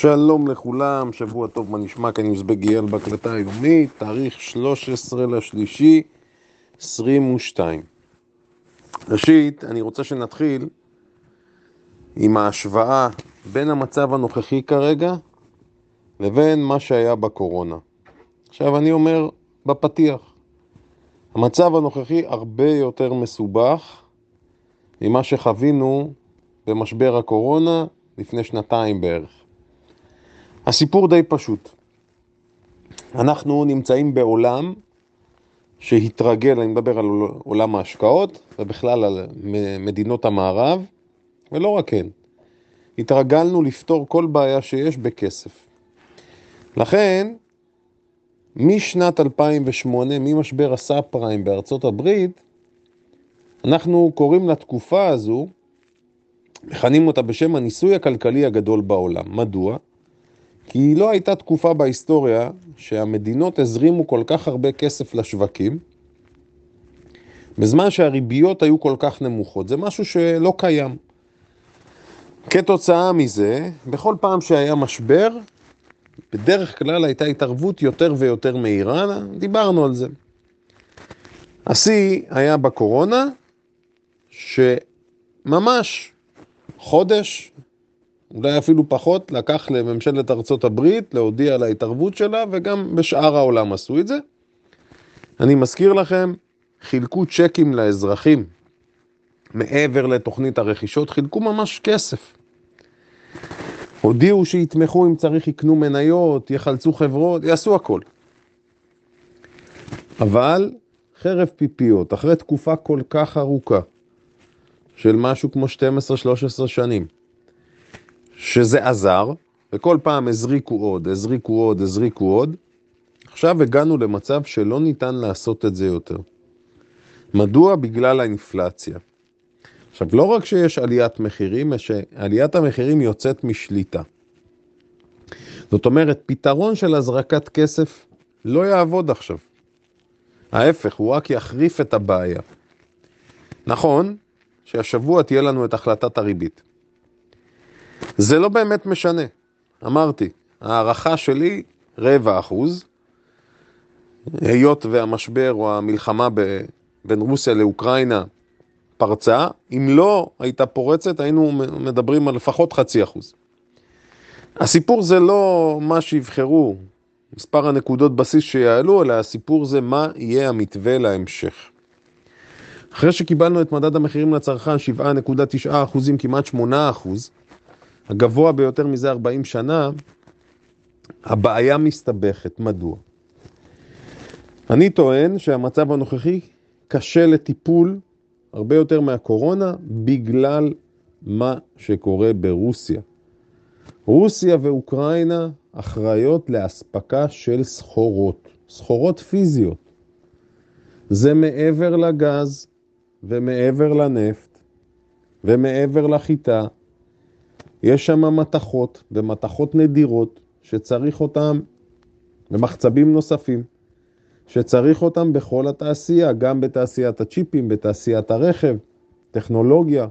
שלום לכולם, שבוע טוב, מה נשמע? כאן יוזבק גיאל בהקלטה היומית, תאריך 13 לשלישי 22. ראשית, אני רוצה שנתחיל עם ההשוואה בין המצב הנוכחי כרגע לבין מה שהיה בקורונה. עכשיו אני אומר בפתיח, המצב הנוכחי הרבה יותר מסובך ממה שחווינו במשבר הקורונה לפני שנתיים בערך. הסיפור די פשוט. אנחנו נמצאים בעולם שהתרגל, אני מדבר על עולם ההשקעות ובכלל על מדינות המערב, ולא רק הן. התרגלנו לפתור כל בעיה שיש בכסף. לכן, משנת 2008, ממשבר הסאב פריים בארצות הברית, אנחנו קוראים לתקופה הזו, מכנים אותה בשם הניסוי הכלכלי הגדול בעולם. מדוע? כי לא הייתה תקופה בהיסטוריה שהמדינות הזרימו כל כך הרבה כסף לשווקים, בזמן שהריביות היו כל כך נמוכות. זה משהו שלא קיים. כתוצאה מזה, בכל פעם שהיה משבר, בדרך כלל הייתה התערבות יותר ויותר מהירה, דיברנו על זה. השיא היה בקורונה, שממש חודש, אולי אפילו פחות, לקח לממשלת ארצות הברית להודיע על ההתערבות שלה, וגם בשאר העולם עשו את זה. אני מזכיר לכם, חילקו צ'קים לאזרחים מעבר לתוכנית הרכישות, חילקו ממש כסף. הודיעו שיתמכו אם צריך יקנו מניות, יחלצו חברות, יעשו הכל. אבל חרב פיפיות, אחרי תקופה כל כך ארוכה של משהו כמו 12-13 שנים, שזה עזר, וכל פעם הזריקו עוד, הזריקו עוד, הזריקו עוד. עכשיו הגענו למצב שלא ניתן לעשות את זה יותר. מדוע? בגלל האינפלציה. עכשיו, לא רק שיש עליית מחירים, שעליית המחירים יוצאת משליטה. זאת אומרת, פתרון של הזרקת כסף לא יעבוד עכשיו. ההפך, הוא רק יחריף את הבעיה. נכון שהשבוע תהיה לנו את החלטת הריבית. זה לא באמת משנה. אמרתי, הערכה שלי רבע אחוז, היות והמשבר או המלחמה ב, בין רוסיה לאוקראינה פרצה, אם לא הייתה פורצת היינו מדברים על לפחות חצי אחוז. הסיפור זה לא מה שיבחרו, מספר הנקודות בסיס שיעלו, אלא הסיפור זה מה יהיה המתווה להמשך. אחרי שקיבלנו את מדד המחירים לצרכן 7.9 אחוזים, כמעט 8 אחוז, הגבוה ביותר מזה 40 שנה, הבעיה מסתבכת. מדוע? אני טוען שהמצב הנוכחי קשה לטיפול הרבה יותר מהקורונה בגלל מה שקורה ברוסיה. רוסיה ואוקראינה אחראיות לאספקה של סחורות, סחורות פיזיות. זה מעבר לגז ומעבר לנפט ומעבר לחיטה. יש שם מתכות ומתכות נדירות שצריך אותם ומחצבים נוספים שצריך אותם בכל התעשייה, גם בתעשיית הצ'יפים, בתעשיית הרכב, טכנולוגיה.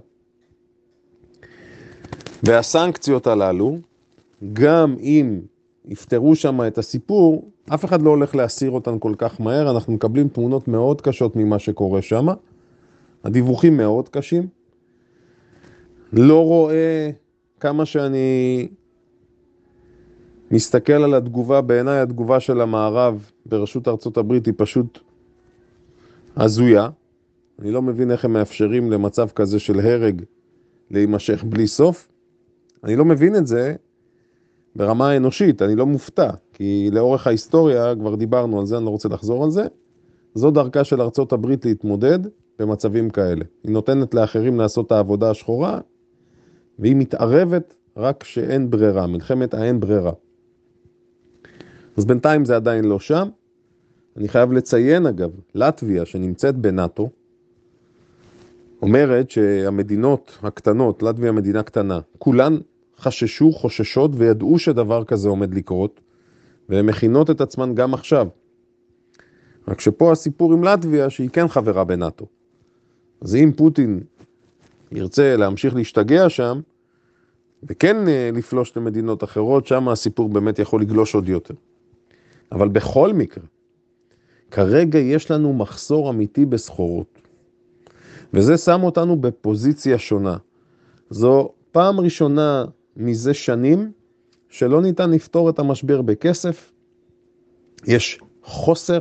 והסנקציות הללו, גם אם יפתרו שם את הסיפור, אף אחד לא הולך להסיר אותן כל כך מהר, אנחנו מקבלים תמונות מאוד קשות ממה שקורה שם, הדיווחים מאוד קשים. לא רואה כמה שאני מסתכל על התגובה, בעיניי התגובה של המערב בראשות ארצות הברית היא פשוט הזויה. אני לא מבין איך הם מאפשרים למצב כזה של הרג להימשך בלי סוף. אני לא מבין את זה ברמה האנושית, אני לא מופתע, כי לאורך ההיסטוריה, כבר דיברנו על זה, אני לא רוצה לחזור על זה, זו דרכה של ארצות הברית להתמודד במצבים כאלה. היא נותנת לאחרים לעשות את העבודה השחורה, והיא מתערבת רק כשאין ברירה, מלחמת האין ברירה. אז בינתיים זה עדיין לא שם. אני חייב לציין אגב, לטביה שנמצאת בנאטו, אומרת שהמדינות הקטנות, לטביה מדינה קטנה, כולן חששו, חוששות וידעו שדבר כזה עומד לקרות, והן מכינות את עצמן גם עכשיו. רק שפה הסיפור עם לטביה שהיא כן חברה בנאטו. אז אם פוטין ירצה להמשיך להשתגע שם, וכן אה, לפלוש למדינות אחרות, שם הסיפור באמת יכול לגלוש עוד יותר. אבל בכל מקרה, כרגע יש לנו מחסור אמיתי בסחורות. וזה שם אותנו בפוזיציה שונה. זו פעם ראשונה מזה שנים שלא ניתן לפתור את המשבר בכסף. יש חוסר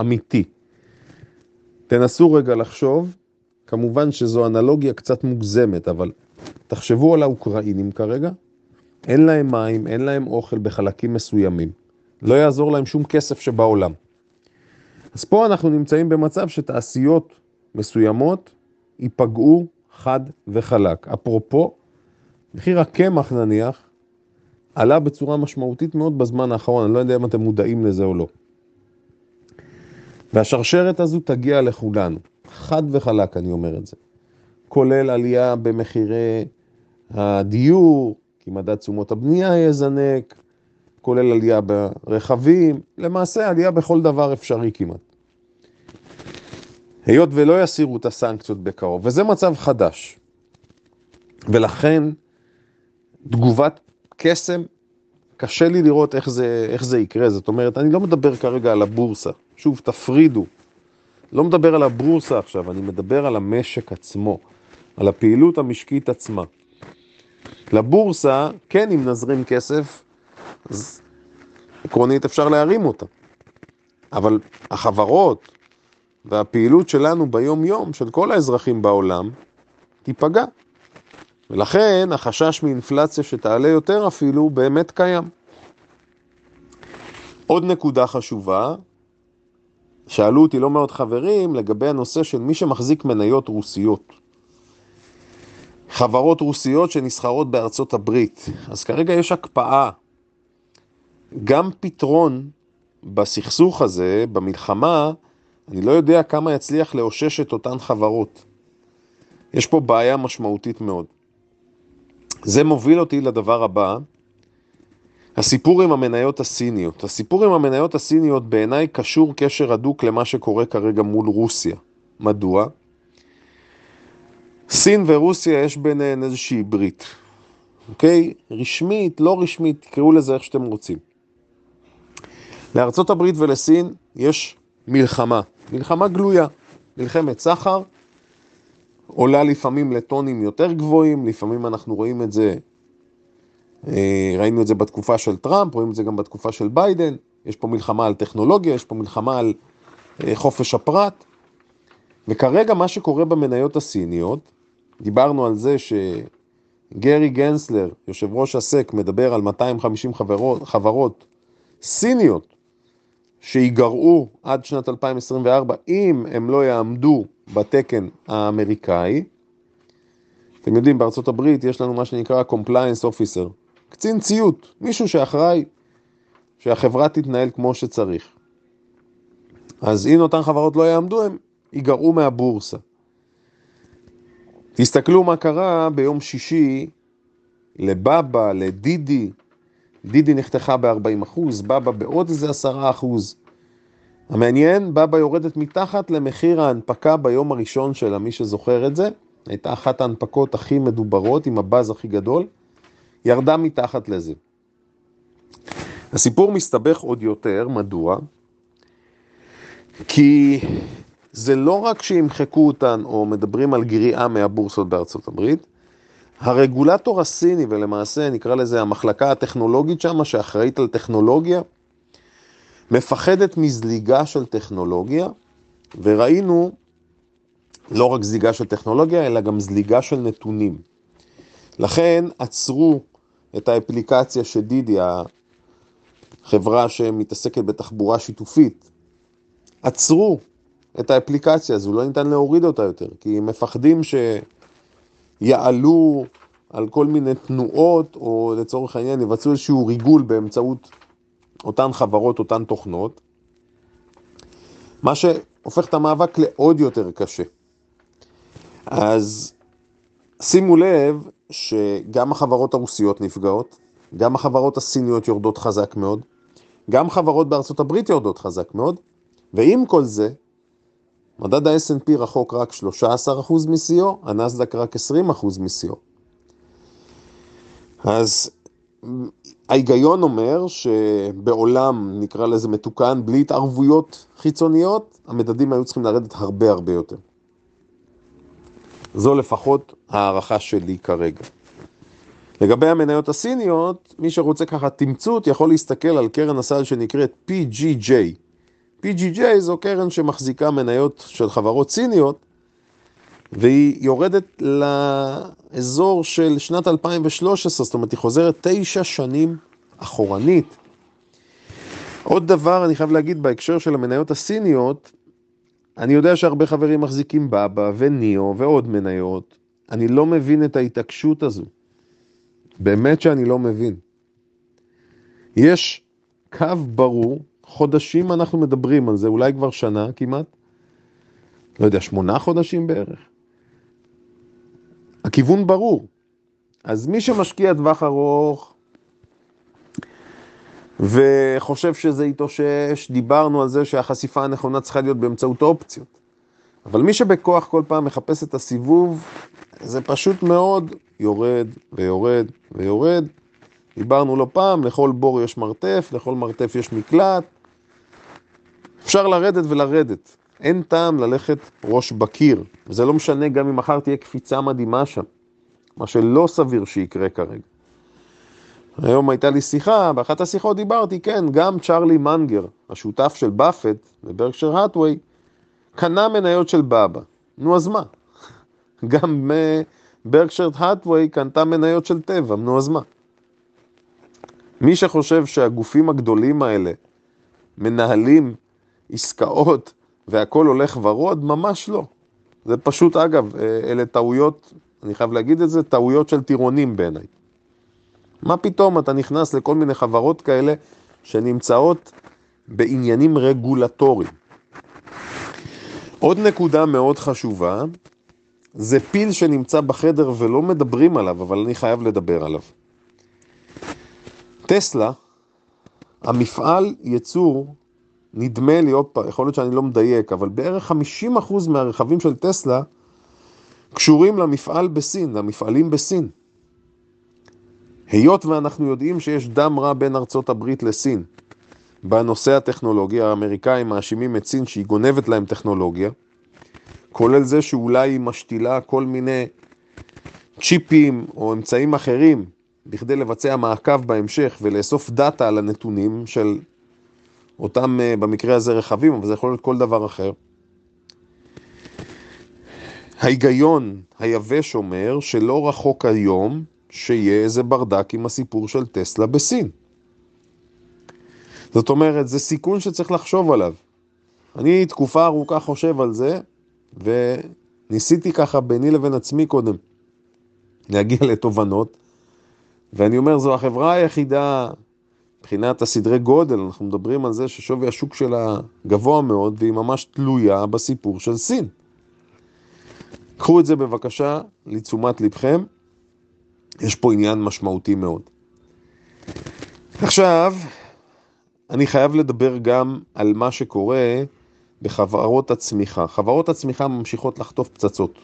אמיתי. תנסו רגע לחשוב, כמובן שזו אנלוגיה קצת מוגזמת, אבל תחשבו על האוקראינים כרגע, אין להם מים, אין להם אוכל בחלקים מסוימים. לא יעזור להם שום כסף שבעולם. אז פה אנחנו נמצאים במצב שתעשיות מסוימות ייפגעו חד וחלק. אפרופו, מחיר הקמח נניח, עלה בצורה משמעותית מאוד בזמן האחרון, אני לא יודע אם אתם מודעים לזה או לא. והשרשרת הזו תגיע לכולנו, חד וחלק אני אומר את זה. כולל עלייה במחירי הדיור, כי מדד תשומות הבנייה יזנק, כולל עלייה ברכבים, למעשה עלייה בכל דבר אפשרי כמעט. היות ולא יסירו את הסנקציות בקרוב, וזה מצב חדש. ולכן תגובת קסם, קשה לי לראות איך זה, איך זה יקרה. זאת אומרת, אני לא מדבר כרגע על הבורסה. שוב, תפרידו. לא מדבר על הבורסה עכשיו, אני מדבר על המשק עצמו, על הפעילות המשקית עצמה. לבורסה, כן, אם נזרים כסף, אז עקרונית אפשר להרים אותה. אבל החברות והפעילות שלנו ביום-יום, של כל האזרחים בעולם, תיפגע. ולכן החשש מאינפלציה שתעלה יותר אפילו באמת קיים. עוד נקודה חשובה, שאלו אותי לא מאוד חברים לגבי הנושא של מי שמחזיק מניות רוסיות. חברות רוסיות שנסחרות בארצות הברית. אז כרגע יש הקפאה. גם פתרון בסכסוך הזה, במלחמה, אני לא יודע כמה יצליח לאושש את אותן חברות. יש פה בעיה משמעותית מאוד. זה מוביל אותי לדבר הבא, הסיפור עם המניות הסיניות. הסיפור עם המניות הסיניות בעיניי קשור קשר הדוק למה שקורה כרגע מול רוסיה. מדוע? סין ורוסיה יש ביניהן איזושהי ברית, אוקיי? רשמית, לא רשמית, תקראו לזה איך שאתם רוצים. לארצות הברית ולסין יש מלחמה, מלחמה גלויה, מלחמת סחר, עולה לפעמים לטונים יותר גבוהים, לפעמים אנחנו רואים את זה, ראינו את זה בתקופה של טראמפ, רואים את זה גם בתקופה של ביידן, יש פה מלחמה על טכנולוגיה, יש פה מלחמה על אה, חופש הפרט, וכרגע מה שקורה במניות הסיניות, דיברנו על זה שגרי גנסלר, יושב ראש הסק, מדבר על 250 חברות, חברות סיניות שיגרעו עד שנת 2024 אם הם לא יעמדו בתקן האמריקאי. אתם יודעים, בארצות הברית יש לנו מה שנקרא Compliance Officer, קצין ציות, מישהו שאחראי שהחברה תתנהל כמו שצריך. אז אם אותן חברות לא יעמדו, הם ייגרעו מהבורסה. תסתכלו מה קרה ביום שישי לבאבא, לדידי, דידי נחתכה ב-40%, בבא בעוד איזה 10%. המעניין, בבא יורדת מתחת למחיר ההנפקה ביום הראשון שלה, מי שזוכר את זה, הייתה אחת ההנפקות הכי מדוברות, עם הבאז הכי גדול, ירדה מתחת לזה. הסיפור מסתבך עוד יותר, מדוע? כי זה לא רק שימחקו אותן או מדברים על גריעה מהבורסות בארצות הברית, הרגולטור הסיני, ולמעשה נקרא לזה המחלקה הטכנולוגית שם, שאחראית על טכנולוגיה, מפחדת מזליגה של טכנולוגיה, וראינו לא רק זליגה של טכנולוגיה, אלא גם זליגה של נתונים. לכן עצרו את האפליקציה של דידי, החברה שמתעסקת בתחבורה שיתופית, עצרו את האפליקציה הזו, לא ניתן להוריד אותה יותר, כי הם מפחדים שיעלו על כל מיני תנועות, או לצורך העניין יבצעו איזשהו ריגול באמצעות אותן חברות, אותן תוכנות, מה שהופך את המאבק לעוד יותר קשה. אז שימו לב שגם החברות הרוסיות נפגעות, גם החברות הסיניות יורדות חזק מאוד, גם חברות בארצות הברית יורדות חזק מאוד, ועם כל זה, מדד ה snp רחוק רק 13% משיאו, הנסדק רק 20% משיאו. אז ההיגיון אומר שבעולם, נקרא לזה מתוקן, בלי התערבויות חיצוניות, המדדים היו צריכים לרדת הרבה הרבה יותר. זו לפחות הערכה שלי כרגע. לגבי המניות הסיניות, מי שרוצה ככה תמצות יכול להסתכל על קרן הסל שנקראת PGJ. PGJ זו קרן שמחזיקה מניות של חברות סיניות, והיא יורדת לאזור של שנת 2013, זאת אומרת היא חוזרת תשע שנים אחורנית. עוד דבר אני חייב להגיד בהקשר של המניות הסיניות, אני יודע שהרבה חברים מחזיקים בבא וניאו ועוד מניות, אני לא מבין את ההתעקשות הזו. באמת שאני לא מבין. יש קו ברור, חודשים אנחנו מדברים על זה, אולי כבר שנה כמעט, לא יודע, שמונה חודשים בערך. הכיוון ברור. אז מי שמשקיע טווח ארוך וחושב שזה יתאושש, דיברנו על זה שהחשיפה הנכונה צריכה להיות באמצעות אופציות. אבל מי שבכוח כל פעם מחפש את הסיבוב, זה פשוט מאוד יורד ויורד ויורד. דיברנו לא פעם, לכל בור יש מרתף, לכל מרתף יש מקלט. אפשר לרדת ולרדת. אין טעם ללכת ראש בקיר. זה לא משנה גם אם מחר תהיה קפיצה מדהימה שם, מה שלא סביר שיקרה כרגע. היום הייתה לי שיחה, באחת השיחות דיברתי, כן, גם צ'רלי מנגר, השותף של באפט בברקשר האטווי, קנה מניות של בבא. נו אז מה? גם ברקשר האטווי קנתה מניות של טבע, נו אז מה? מי שחושב שהגופים הגדולים האלה מנהלים עסקאות והכל הולך ורוד, ממש לא. זה פשוט, אגב, אלה טעויות, אני חייב להגיד את זה, טעויות של טירונים בעיניי. מה פתאום אתה נכנס לכל מיני חברות כאלה שנמצאות בעניינים רגולטוריים. עוד נקודה מאוד חשובה, זה פיל שנמצא בחדר ולא מדברים עליו, אבל אני חייב לדבר עליו. טסלה, המפעל ייצור, נדמה לי, עוד פעם, יכול להיות שאני לא מדייק, אבל בערך 50% מהרכבים של טסלה קשורים למפעל בסין, למפעלים בסין. היות ואנחנו יודעים שיש דם רע בין ארצות הברית לסין בנושא הטכנולוגיה, האמריקאים מאשימים את סין שהיא גונבת להם טכנולוגיה, כולל זה שאולי היא משתילה כל מיני צ'יפים או אמצעים אחרים בכדי לבצע מעקב בהמשך ולאסוף דאטה על הנתונים של אותם, אה, במקרה הזה רכבים, אבל זה יכול להיות כל דבר אחר. ההיגיון היבש אומר שלא רחוק היום שיהיה איזה ברדק עם הסיפור של טסלה בסין. זאת אומרת, זה סיכון שצריך לחשוב עליו. אני תקופה ארוכה חושב על זה, וניסיתי ככה ביני לבין עצמי קודם להגיע לתובנות, ואני אומר, זו החברה היחידה מבחינת הסדרי גודל, אנחנו מדברים על זה ששווי השוק שלה גבוה מאוד, והיא ממש תלויה בסיפור של סין. קחו את זה בבקשה לתשומת לבכם. יש פה עניין משמעותי מאוד. עכשיו, אני חייב לדבר גם על מה שקורה בחברות הצמיחה. חברות הצמיחה ממשיכות לחטוף פצצות.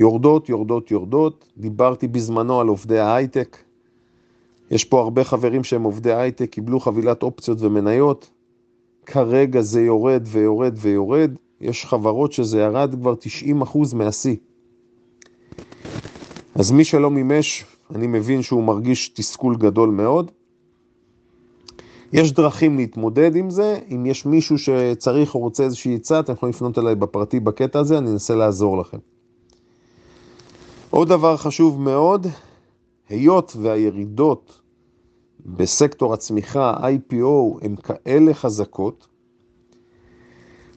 יורדות, יורדות, יורדות. דיברתי בזמנו על עובדי ההייטק. יש פה הרבה חברים שהם עובדי הייטק, קיבלו חבילת אופציות ומניות. כרגע זה יורד ויורד ויורד. יש חברות שזה ירד כבר 90% מהשיא. אז מי שלא מימש, אני מבין שהוא מרגיש תסכול גדול מאוד. יש דרכים להתמודד עם זה, אם יש מישהו שצריך או רוצה איזושהי עצה, אתם יכולים לפנות אליי בפרטי בקטע הזה, אני אנסה לעזור לכם. עוד דבר חשוב מאוד, היות והירידות בסקטור הצמיחה, IPO, הן כאלה חזקות,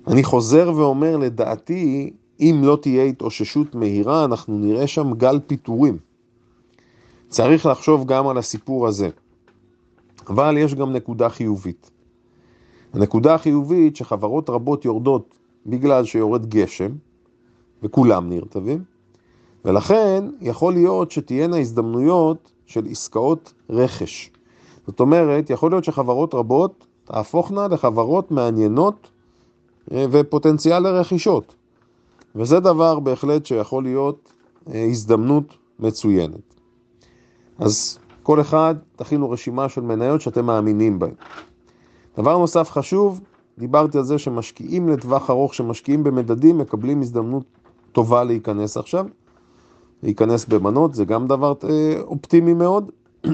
אני חוזר ואומר, לדעתי, אם לא תהיה התאוששות מהירה, אנחנו נראה שם גל פיטורים. צריך לחשוב גם על הסיפור הזה. אבל יש גם נקודה חיובית. הנקודה החיובית שחברות רבות יורדות בגלל שיורד גשם, וכולם נרטבים, ולכן יכול להיות שתהיינה הזדמנויות של עסקאות רכש. זאת אומרת, יכול להיות שחברות רבות תהפוכנה לחברות מעניינות אה, ופוטנציאל לרכישות. וזה דבר בהחלט שיכול להיות אה, הזדמנות מצוינת. אז כל אחד תכינו רשימה של מניות שאתם מאמינים בהן. דבר נוסף חשוב, דיברתי על זה שמשקיעים לטווח ארוך, שמשקיעים במדדים, מקבלים הזדמנות טובה להיכנס עכשיו. להיכנס במנות, זה גם דבר אה, אופטימי מאוד.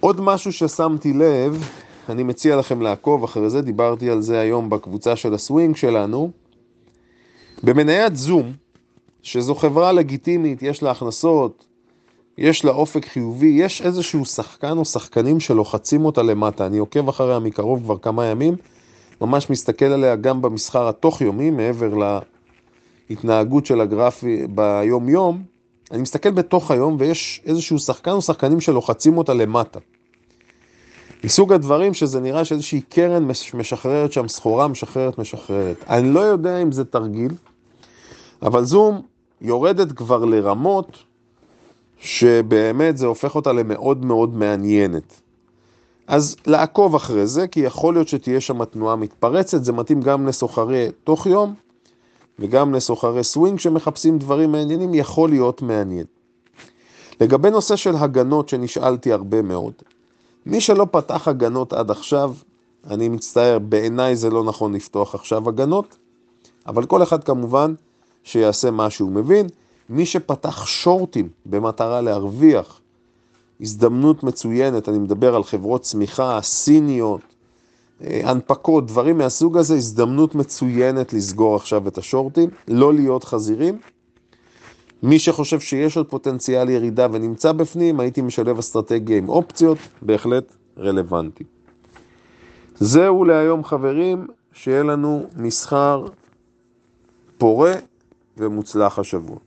עוד משהו ששמתי לב, אני מציע לכם לעקוב אחרי זה, דיברתי על זה היום בקבוצה של הסווינג שלנו. במניית זום, שזו חברה לגיטימית, יש לה הכנסות, יש לה אופק חיובי, יש איזשהו שחקן או שחקנים שלוחצים אותה למטה. אני עוקב אחריה מקרוב כבר כמה ימים, ממש מסתכל עליה גם במסחר התוך-יומי, מעבר להתנהגות של הגרף ביום-יום. אני מסתכל בתוך היום ויש איזשהו שחקן או שחקנים שלוחצים אותה למטה. מסוג הדברים שזה נראה שאיזושהי קרן משחררת שם סחורה, משחררת, משחררת. אני לא יודע אם זה תרגיל, אבל זום יורדת כבר לרמות שבאמת זה הופך אותה למאוד מאוד מעניינת. אז לעקוב אחרי זה, כי יכול להיות שתהיה שם תנועה מתפרצת, זה מתאים גם לסוחרי תוך יום וגם לסוחרי סווינג שמחפשים דברים מעניינים, יכול להיות מעניין. לגבי נושא של הגנות שנשאלתי הרבה מאוד, מי שלא פתח הגנות עד עכשיו, אני מצטער, בעיניי זה לא נכון לפתוח עכשיו הגנות, אבל כל אחד כמובן שיעשה מה שהוא מבין. מי שפתח שורטים במטרה להרוויח, הזדמנות מצוינת, אני מדבר על חברות צמיחה, סיניות, אה, הנפקות, דברים מהסוג הזה, הזדמנות מצוינת לסגור עכשיו את השורטים, לא להיות חזירים. מי שחושב שיש עוד פוטנציאל ירידה ונמצא בפנים, הייתי משלב אסטרטגיה עם אופציות, בהחלט רלוונטי. זהו להיום חברים, שיהיה לנו מסחר פורה ומוצלח השבוע.